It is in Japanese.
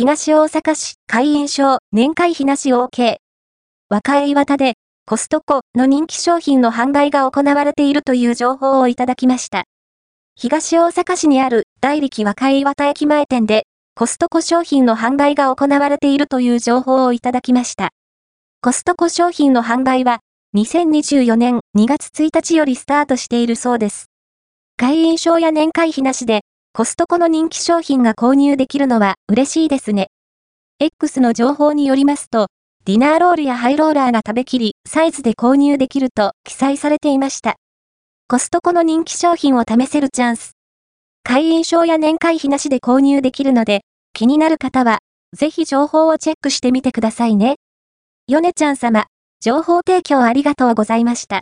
東大阪市会員証年会費なし OK。和歌岩田でコストコの人気商品の販売が行われているという情報をいただきました。東大阪市にある大力和歌岩田駅前店でコストコ商品の販売が行われているという情報をいただきました。コストコ商品の販売は2024年2月1日よりスタートしているそうです。会員証や年会費なしでコストコの人気商品が購入できるのは嬉しいですね。X の情報によりますと、ディナーロールやハイローラーが食べきり、サイズで購入できると記載されていました。コストコの人気商品を試せるチャンス。会員証や年会費なしで購入できるので、気になる方は、ぜひ情報をチェックしてみてくださいね。ヨネちゃん様、情報提供ありがとうございました。